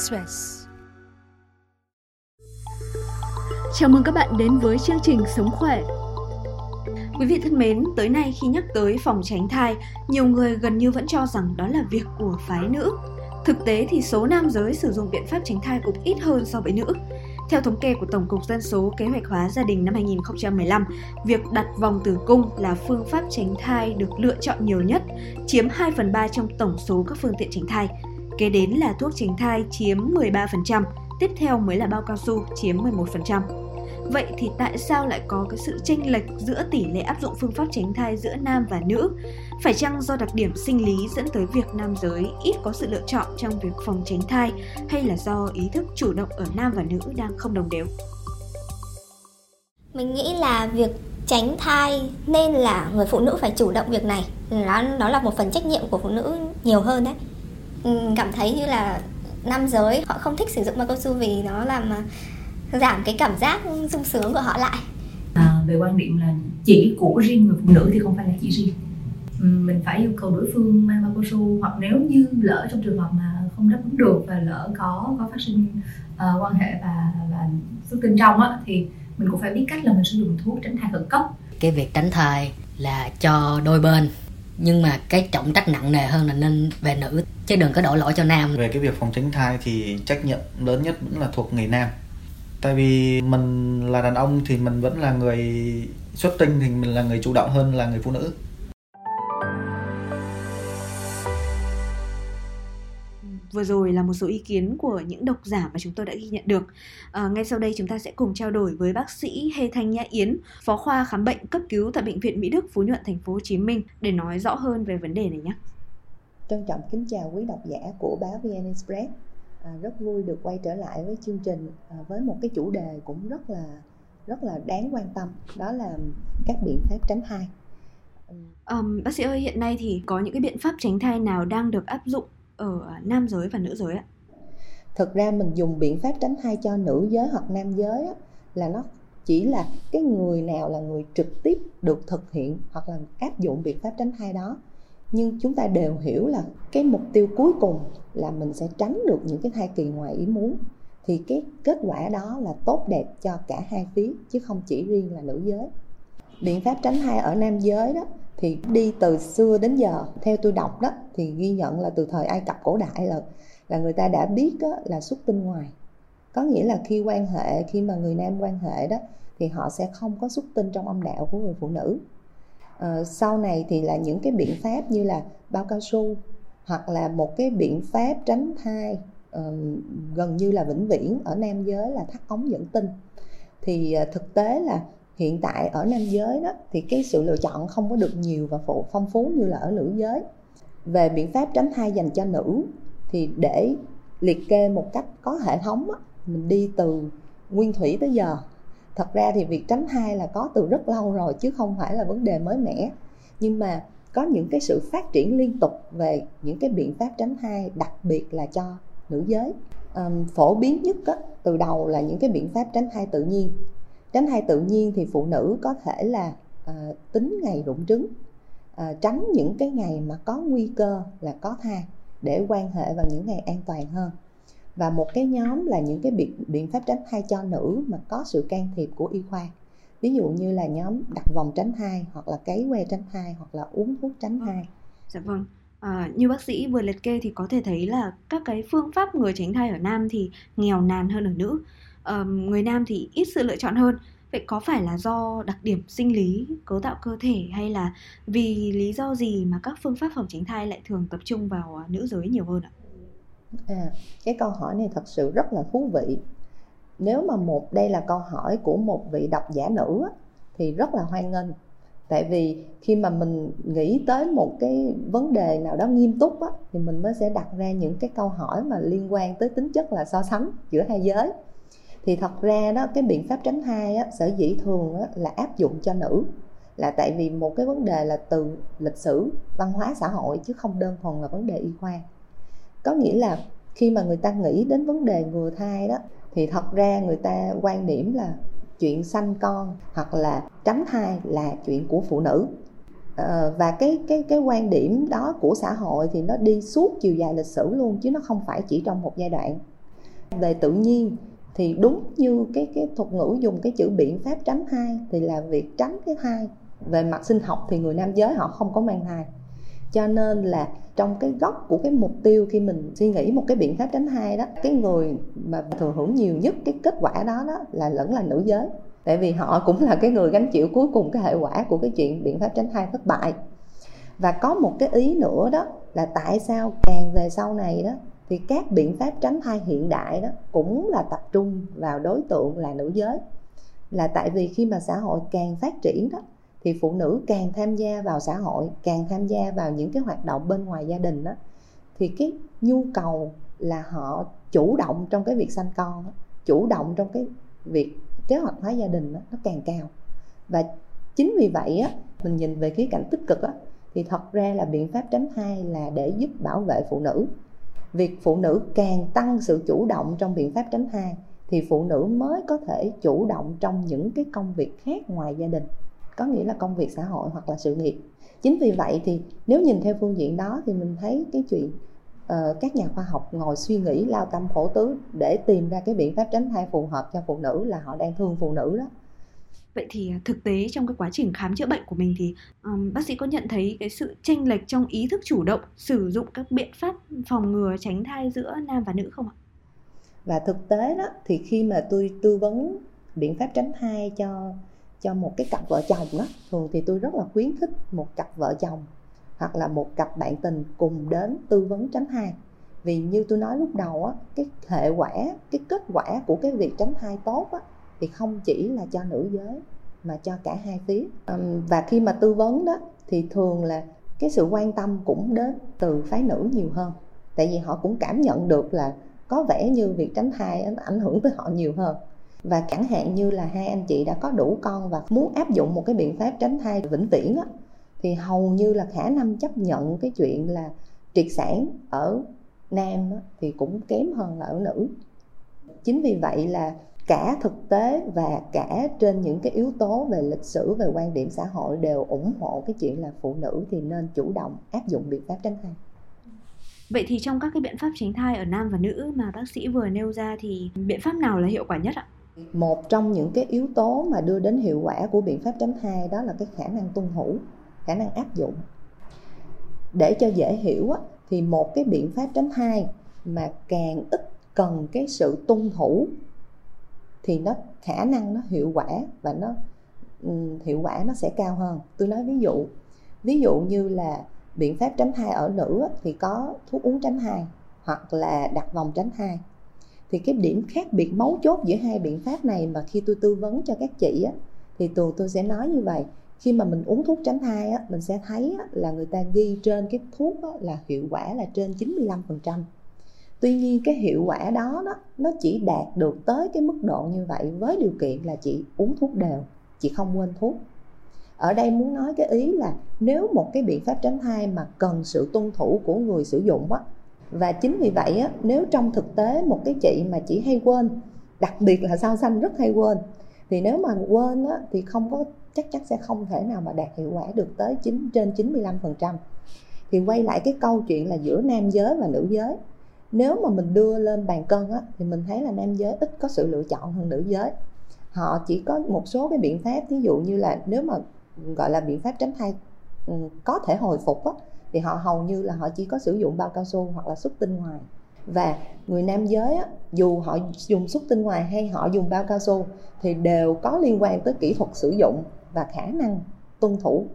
Express. Chào mừng các bạn đến với chương trình Sống khỏe. Quý vị thân mến, tới nay khi nhắc tới phòng tránh thai, nhiều người gần như vẫn cho rằng đó là việc của phái nữ. Thực tế thì số nam giới sử dụng biện pháp tránh thai cũng ít hơn so với nữ. Theo thống kê của Tổng cục Dân số Kế hoạch hóa gia đình năm 2015, việc đặt vòng tử cung là phương pháp tránh thai được lựa chọn nhiều nhất, chiếm 2 phần 3 trong tổng số các phương tiện tránh thai. Kế đến là thuốc tránh thai chiếm 13%, tiếp theo mới là bao cao su chiếm 11%. Vậy thì tại sao lại có cái sự chênh lệch giữa tỷ lệ áp dụng phương pháp tránh thai giữa nam và nữ? Phải chăng do đặc điểm sinh lý dẫn tới việc nam giới ít có sự lựa chọn trong việc phòng tránh thai hay là do ý thức chủ động ở nam và nữ đang không đồng đều? Mình nghĩ là việc tránh thai nên là người phụ nữ phải chủ động việc này. Đó, đó là một phần trách nhiệm của phụ nữ nhiều hơn đấy. Cảm thấy như là nam giới họ không thích sử dụng bao cao su vì nó làm giảm cái cảm giác sung sướng của họ lại. À, về quan điểm là chỉ của riêng người phụ nữ thì không phải là chỉ riêng. Mình phải yêu cầu đối phương mang bao cao su hoặc nếu như lỡ trong trường hợp mà không đáp ứng được và lỡ có có phát sinh uh, quan hệ và và xuất tinh trong á thì mình cũng phải biết cách là mình sử dụng thuốc tránh thai khẩn cấp. Cái việc tránh thai là cho đôi bên nhưng mà cái trọng trách nặng nề hơn là nên về nữ chứ đừng có đổ lỗi cho nam về cái việc phòng tránh thai thì trách nhiệm lớn nhất vẫn là thuộc người nam tại vì mình là đàn ông thì mình vẫn là người xuất tinh thì mình là người chủ động hơn là người phụ nữ vừa rồi là một số ý kiến của những độc giả mà chúng tôi đã ghi nhận được. À, ngay sau đây chúng ta sẽ cùng trao đổi với bác sĩ Hê Thanh Nhã Yến, phó khoa khám bệnh cấp cứu tại bệnh viện Mỹ Đức Phú Nhuận thành phố Hồ Chí Minh để nói rõ hơn về vấn đề này nhé. Trân trọng kính chào quý độc giả của báo VN Express. À, rất vui được quay trở lại với chương trình à, với một cái chủ đề cũng rất là rất là đáng quan tâm đó là các biện pháp tránh thai. Um, bác sĩ ơi hiện nay thì có những cái biện pháp tránh thai nào đang được áp dụng ở nam giới và nữ giới ạ? Thực ra mình dùng biện pháp tránh thai cho nữ giới hoặc nam giới á, là nó chỉ là cái người nào là người trực tiếp được thực hiện hoặc là áp dụng biện pháp tránh thai đó nhưng chúng ta đều hiểu là cái mục tiêu cuối cùng là mình sẽ tránh được những cái thai kỳ ngoài ý muốn. Thì cái kết quả đó là tốt đẹp cho cả hai phía chứ không chỉ riêng là nữ giới. Biện pháp tránh thai ở nam giới đó thì đi từ xưa đến giờ theo tôi đọc đó thì ghi nhận là từ thời ai cập cổ đại là là người ta đã biết đó, là xuất tinh ngoài. Có nghĩa là khi quan hệ khi mà người nam quan hệ đó thì họ sẽ không có xuất tinh trong âm đạo của người phụ nữ uh, sau này thì là những cái biện pháp như là bao cao su hoặc là một cái biện pháp tránh thai uh, gần như là vĩnh viễn ở nam giới là thắt ống dẫn tinh. Thì uh, thực tế là hiện tại ở nam giới đó thì cái sự lựa chọn không có được nhiều và phụ phong phú như là ở nữ giới. Về biện pháp tránh thai dành cho nữ thì để liệt kê một cách có hệ thống á, mình đi từ nguyên thủy tới giờ thật ra thì việc tránh thai là có từ rất lâu rồi chứ không phải là vấn đề mới mẻ. Nhưng mà có những cái sự phát triển liên tục về những cái biện pháp tránh thai đặc biệt là cho nữ giới. Um, phổ biến nhất á, từ đầu là những cái biện pháp tránh thai tự nhiên. Tránh thai tự nhiên thì phụ nữ có thể là uh, tính ngày rụng trứng uh, tránh những cái ngày mà có nguy cơ là có thai để quan hệ vào những ngày an toàn hơn và một cái nhóm là những cái biện biện pháp tránh thai cho nữ mà có sự can thiệp của y khoa. Ví dụ như là nhóm đặt vòng tránh thai hoặc là cấy que tránh thai hoặc là uống thuốc tránh thai. Dạ vâng. À, như bác sĩ vừa liệt kê thì có thể thấy là các cái phương pháp người tránh thai ở nam thì nghèo nàn hơn ở nữ. À, người nam thì ít sự lựa chọn hơn. Vậy có phải là do đặc điểm sinh lý cấu tạo cơ thể hay là vì lý do gì mà các phương pháp phòng tránh thai lại thường tập trung vào à, nữ giới nhiều hơn ạ à, cái câu hỏi này thật sự rất là thú vị. Nếu mà một đây là câu hỏi của một vị độc giả nữ thì rất là hoan nghênh. Tại vì khi mà mình nghĩ tới một cái vấn đề nào đó nghiêm túc á, thì mình mới sẽ đặt ra những cái câu hỏi mà liên quan tới tính chất là so sánh giữa hai giới. Thì thật ra đó cái biện pháp tránh thai á, sở dĩ thường á, là áp dụng cho nữ. Là tại vì một cái vấn đề là từ lịch sử văn hóa xã hội chứ không đơn thuần là vấn đề y khoa có nghĩa là khi mà người ta nghĩ đến vấn đề ngừa thai đó thì thật ra người ta quan điểm là chuyện sanh con hoặc là tránh thai là chuyện của phụ nữ. À, và cái cái cái quan điểm đó của xã hội thì nó đi suốt chiều dài lịch sử luôn chứ nó không phải chỉ trong một giai đoạn. Về tự nhiên thì đúng như cái cái thuật ngữ dùng cái chữ biện pháp tránh thai thì là việc tránh cái thai. Về mặt sinh học thì người nam giới họ không có mang thai cho nên là trong cái góc của cái mục tiêu khi mình suy nghĩ một cái biện pháp tránh thai đó, cái người mà thừa hưởng nhiều nhất cái kết quả đó đó là lẫn là nữ giới. Tại vì họ cũng là cái người gánh chịu cuối cùng cái hệ quả của cái chuyện biện pháp tránh thai thất bại. Và có một cái ý nữa đó là tại sao càng về sau này đó, thì các biện pháp tránh thai hiện đại đó cũng là tập trung vào đối tượng là nữ giới. Là tại vì khi mà xã hội càng phát triển đó thì phụ nữ càng tham gia vào xã hội càng tham gia vào những cái hoạt động bên ngoài gia đình đó thì cái nhu cầu là họ chủ động trong cái việc sanh con đó, chủ động trong cái việc kế hoạch hóa gia đình đó, nó càng cao. Và chính vì vậy á mình nhìn về khía cạnh tích cực á thì thật ra là biện pháp tránh thai là để giúp bảo vệ phụ nữ. Việc phụ nữ càng tăng sự chủ động trong biện pháp tránh thai thì phụ nữ mới có thể chủ động trong những cái công việc khác ngoài gia đình có nghĩa là công việc xã hội hoặc là sự nghiệp chính vì vậy thì nếu nhìn theo phương diện đó thì mình thấy cái chuyện uh, các nhà khoa học ngồi suy nghĩ lao tâm khổ tứ để tìm ra cái biện pháp tránh thai phù hợp cho phụ nữ là họ đang thương phụ nữ đó Vậy thì à, thực tế trong cái quá trình khám chữa bệnh của mình thì um, bác sĩ có nhận thấy cái sự chênh lệch trong ý thức chủ động sử dụng các biện pháp phòng ngừa tránh thai giữa nam và nữ không ạ? Và thực tế đó thì khi mà tôi tư vấn biện pháp tránh thai cho cho một cái cặp vợ chồng đó thường thì tôi rất là khuyến khích một cặp vợ chồng hoặc là một cặp bạn tình cùng đến tư vấn tránh thai. Vì như tôi nói lúc đầu á, cái hệ quả, cái kết quả của cái việc tránh thai tốt á, thì không chỉ là cho nữ giới mà cho cả hai phía. Và khi mà tư vấn đó, thì thường là cái sự quan tâm cũng đến từ phái nữ nhiều hơn. Tại vì họ cũng cảm nhận được là có vẻ như việc tránh thai ảnh hưởng tới họ nhiều hơn và chẳng hạn như là hai anh chị đã có đủ con và muốn áp dụng một cái biện pháp tránh thai vĩnh viễn á, thì hầu như là khả năng chấp nhận cái chuyện là triệt sản ở nam á, thì cũng kém hơn là ở nữ chính vì vậy là cả thực tế và cả trên những cái yếu tố về lịch sử về quan điểm xã hội đều ủng hộ cái chuyện là phụ nữ thì nên chủ động áp dụng biện pháp tránh thai Vậy thì trong các cái biện pháp tránh thai ở nam và nữ mà bác sĩ vừa nêu ra thì biện pháp nào là hiệu quả nhất ạ? Một trong những cái yếu tố mà đưa đến hiệu quả của biện pháp tránh thai đó là cái khả năng tuân thủ, khả năng áp dụng. Để cho dễ hiểu á, thì một cái biện pháp tránh thai mà càng ít cần cái sự tuân thủ thì nó khả năng nó hiệu quả và nó ừ, hiệu quả nó sẽ cao hơn tôi nói ví dụ ví dụ như là biện pháp tránh thai ở nữ thì có thuốc uống tránh thai hoặc là đặt vòng tránh thai thì cái điểm khác biệt mấu chốt giữa hai biện pháp này mà khi tôi tư vấn cho các chị á, thì thường tôi sẽ nói như vậy. Khi mà mình uống thuốc tránh thai á, mình sẽ thấy á, là người ta ghi trên cái thuốc á, là hiệu quả là trên 95% tuy nhiên cái hiệu quả đó, đó nó chỉ đạt được tới cái mức độ như vậy với điều kiện là chị uống thuốc đều chị không quên thuốc. Ở đây muốn nói cái ý là nếu một cái biện pháp tránh thai mà cần sự tuân thủ của người sử dụng á và chính vì vậy á nếu trong thực tế một cái chị mà chỉ hay quên đặc biệt là sau xanh rất hay quên thì nếu mà quên á thì không có chắc chắn sẽ không thể nào mà đạt hiệu quả được tới chín trên 95% thì quay lại cái câu chuyện là giữa nam giới và nữ giới. Nếu mà mình đưa lên bàn cân á, thì mình thấy là nam giới ít có sự lựa chọn hơn nữ giới. Họ chỉ có một số cái biện pháp ví dụ như là nếu mà gọi là biện pháp tránh thai ừ, có thể hồi phục á, thì họ hầu như là họ chỉ có sử dụng bao cao su hoặc là xuất tinh ngoài. Và người nam giới á, dù họ dùng xuất tinh ngoài hay họ dùng bao cao su thì đều có liên quan tới kỹ thuật sử dụng và khả năng tuân thủ.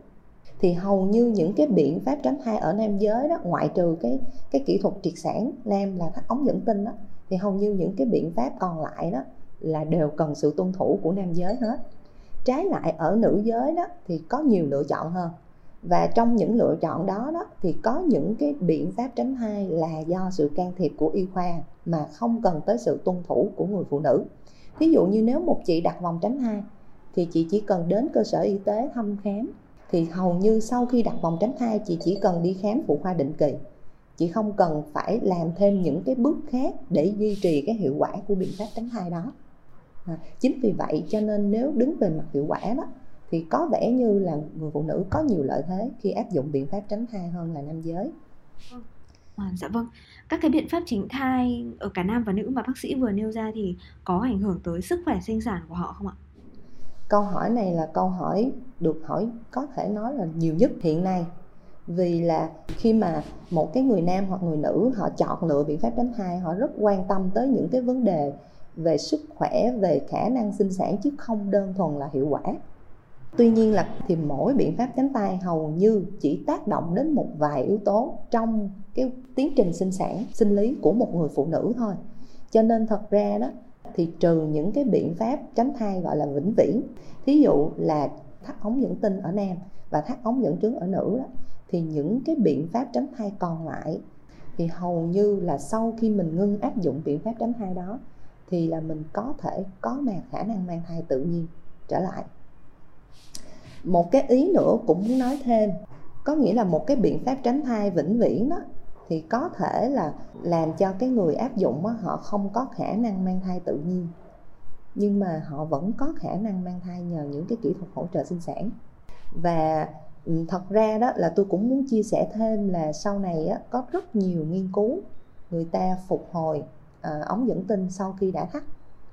Thì hầu như những cái biện pháp tránh thai ở nam giới đó ngoại trừ cái cái kỹ thuật triệt sản nam là thắt ống dẫn tinh đó thì hầu như những cái biện pháp còn lại đó là đều cần sự tuân thủ của nam giới hết. Trái lại ở nữ giới đó thì có nhiều lựa chọn hơn và trong những lựa chọn đó đó thì có những cái biện pháp tránh thai là do sự can thiệp của y khoa mà không cần tới sự tuân thủ của người phụ nữ. Ví dụ như nếu một chị đặt vòng tránh thai thì chị chỉ cần đến cơ sở y tế thăm khám thì hầu như sau khi đặt vòng tránh thai chị chỉ cần đi khám phụ khoa định kỳ. Chị không cần phải làm thêm những cái bước khác để duy trì cái hiệu quả của biện pháp tránh thai đó. À, chính vì vậy cho nên nếu đứng về mặt hiệu quả đó thì có vẻ như là người phụ nữ có nhiều lợi thế khi áp dụng biện pháp tránh thai hơn là nam giới À, dạ vâng. Các cái biện pháp tránh thai ở cả nam và nữ mà bác sĩ vừa nêu ra thì có ảnh hưởng tới sức khỏe sinh sản của họ không ạ? Câu hỏi này là câu hỏi được hỏi có thể nói là nhiều nhất hiện nay vì là khi mà một cái người nam hoặc người nữ họ chọn lựa biện pháp tránh thai họ rất quan tâm tới những cái vấn đề về sức khỏe về khả năng sinh sản chứ không đơn thuần là hiệu quả tuy nhiên là thì mỗi biện pháp tránh thai hầu như chỉ tác động đến một vài yếu tố trong cái tiến trình sinh sản sinh lý của một người phụ nữ thôi. Cho nên thật ra đó thì trừ những cái biện pháp tránh thai gọi là vĩnh viễn thí dụ là thắt ống dẫn tinh ở nam và thắt ống dẫn trứng ở nữ đó, thì những cái biện pháp tránh thai còn lại thì hầu như là sau khi mình ngưng áp dụng biện pháp tránh thai đó thì là mình có thể có mà khả năng mang thai tự nhiên trở lại một cái ý nữa cũng muốn nói thêm. Có nghĩa là một cái biện pháp tránh thai vĩnh viễn đó thì có thể là làm cho cái người áp dụng đó, họ không có khả năng mang thai tự nhiên. Nhưng mà họ vẫn có khả năng mang thai nhờ những cái kỹ thuật hỗ trợ sinh sản. Và ừ, thật ra đó là tôi cũng muốn chia sẻ thêm là sau này á, có rất nhiều nghiên cứu người ta phục hồi à, ống dẫn tinh sau khi đã thắt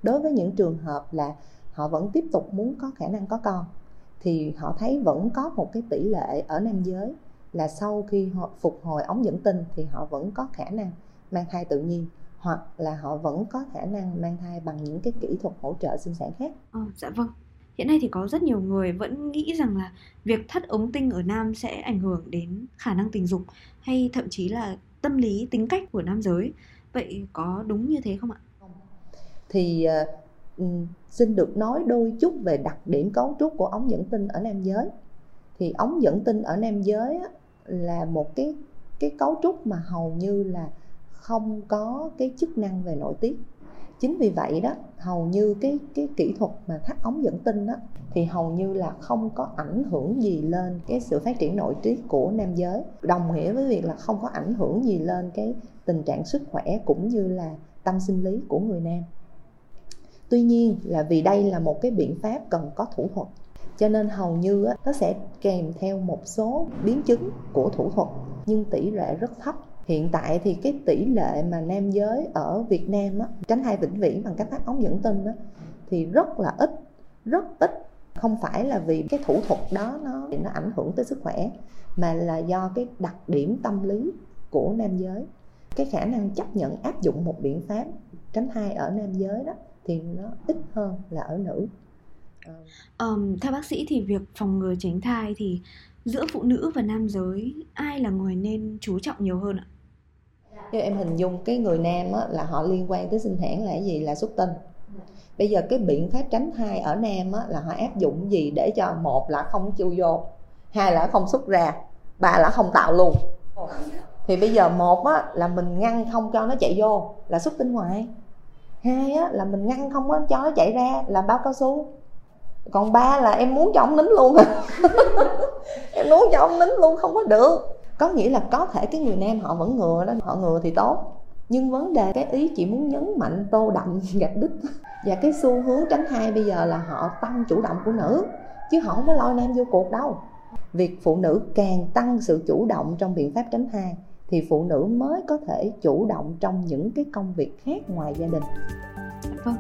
đối với những trường hợp là họ vẫn tiếp tục muốn có khả năng có con thì họ thấy vẫn có một cái tỷ lệ ở nam giới là sau khi họ phục hồi ống dẫn tinh thì họ vẫn có khả năng mang thai tự nhiên hoặc là họ vẫn có khả năng mang thai bằng những cái kỹ thuật hỗ trợ sinh sản khác. Ờ, dạ vâng. Hiện nay thì có rất nhiều người vẫn nghĩ rằng là việc thắt ống tinh ở nam sẽ ảnh hưởng đến khả năng tình dục hay thậm chí là tâm lý tính cách của nam giới. Vậy có đúng như thế không ạ? Thì Ừ, xin được nói đôi chút về đặc điểm cấu trúc của ống dẫn tinh ở nam giới. Thì ống dẫn tinh ở nam giới á, là một cái cái cấu trúc mà hầu như là không có cái chức năng về nội tiết. Chính vì vậy đó hầu như cái cái kỹ thuật mà thắt ống dẫn tinh đó thì hầu như là không có ảnh hưởng gì lên cái sự phát triển nội tiết của nam giới. Đồng nghĩa với việc là không có ảnh hưởng gì lên cái tình trạng sức khỏe cũng như là tâm sinh lý của người nam tuy nhiên là vì đây là một cái biện pháp cần có thủ thuật. Cho nên hầu như nó sẽ kèm theo một số biến chứng của thủ thuật nhưng tỷ lệ rất thấp. Hiện tại thì cái tỷ lệ mà nam giới ở Việt Nam á, tránh thai vĩnh viễn bằng cách thắt ống dẫn tinh á, thì rất là ít rất ít. Không phải là vì cái thủ thuật đó nó nó ảnh hưởng tới sức khỏe mà là do cái đặc điểm tâm lý của nam giới. Cái khả năng chấp nhận áp dụng một biện pháp tránh thai ở nam giới đó thì nó ít hơn là ở nữ. Um, theo bác sĩ thì việc phòng ngừa tránh thai thì giữa phụ nữ và nam giới ai là người nên chú trọng nhiều hơn ạ? Như em hình dung cái người nam á, là họ liên quan tới sinh sản là cái gì? Là xuất tinh. Bây giờ cái biện pháp tránh thai ở nam á, là họ áp dụng gì để cho một là không chui vô hai là không xuất ra ba là không tạo luôn? Thì bây giờ một á, là mình ngăn không cho nó chạy vô là xuất tinh ngoài hai á, là mình ngăn không cho nó chạy ra là bao cao su còn ba là em muốn cho ông nín luôn. Em muốn cho ông nín luôn không có được. Có nghĩa là có thể cái người nam họ vẫn ngừa đó họ ngừa thì tốt. Nhưng vấn đề cái ý chị muốn nhấn mạnh tô đậm gạch đích. Và cái xu hướng tránh thai bây giờ là họ tăng chủ động của nữ chứ họ không có lôi nam vô cuộc đâu. Việc phụ nữ càng tăng sự chủ động trong biện pháp tránh thai thì phụ nữ mới có thể chủ động trong những cái công việc khác ngoài gia đình vâng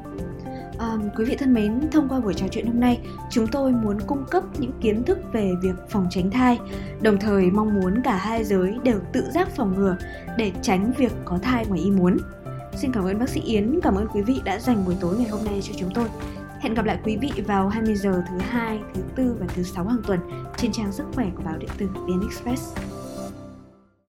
À, quý vị thân mến, thông qua buổi trò chuyện hôm nay, chúng tôi muốn cung cấp những kiến thức về việc phòng tránh thai, đồng thời mong muốn cả hai giới đều tự giác phòng ngừa để tránh việc có thai ngoài ý muốn. Xin cảm ơn bác sĩ Yến, cảm ơn quý vị đã dành buổi tối ngày hôm nay cho chúng tôi. Hẹn gặp lại quý vị vào 20 giờ thứ hai, thứ tư và thứ sáu hàng tuần trên trang sức khỏe của báo điện tử VnExpress. Express.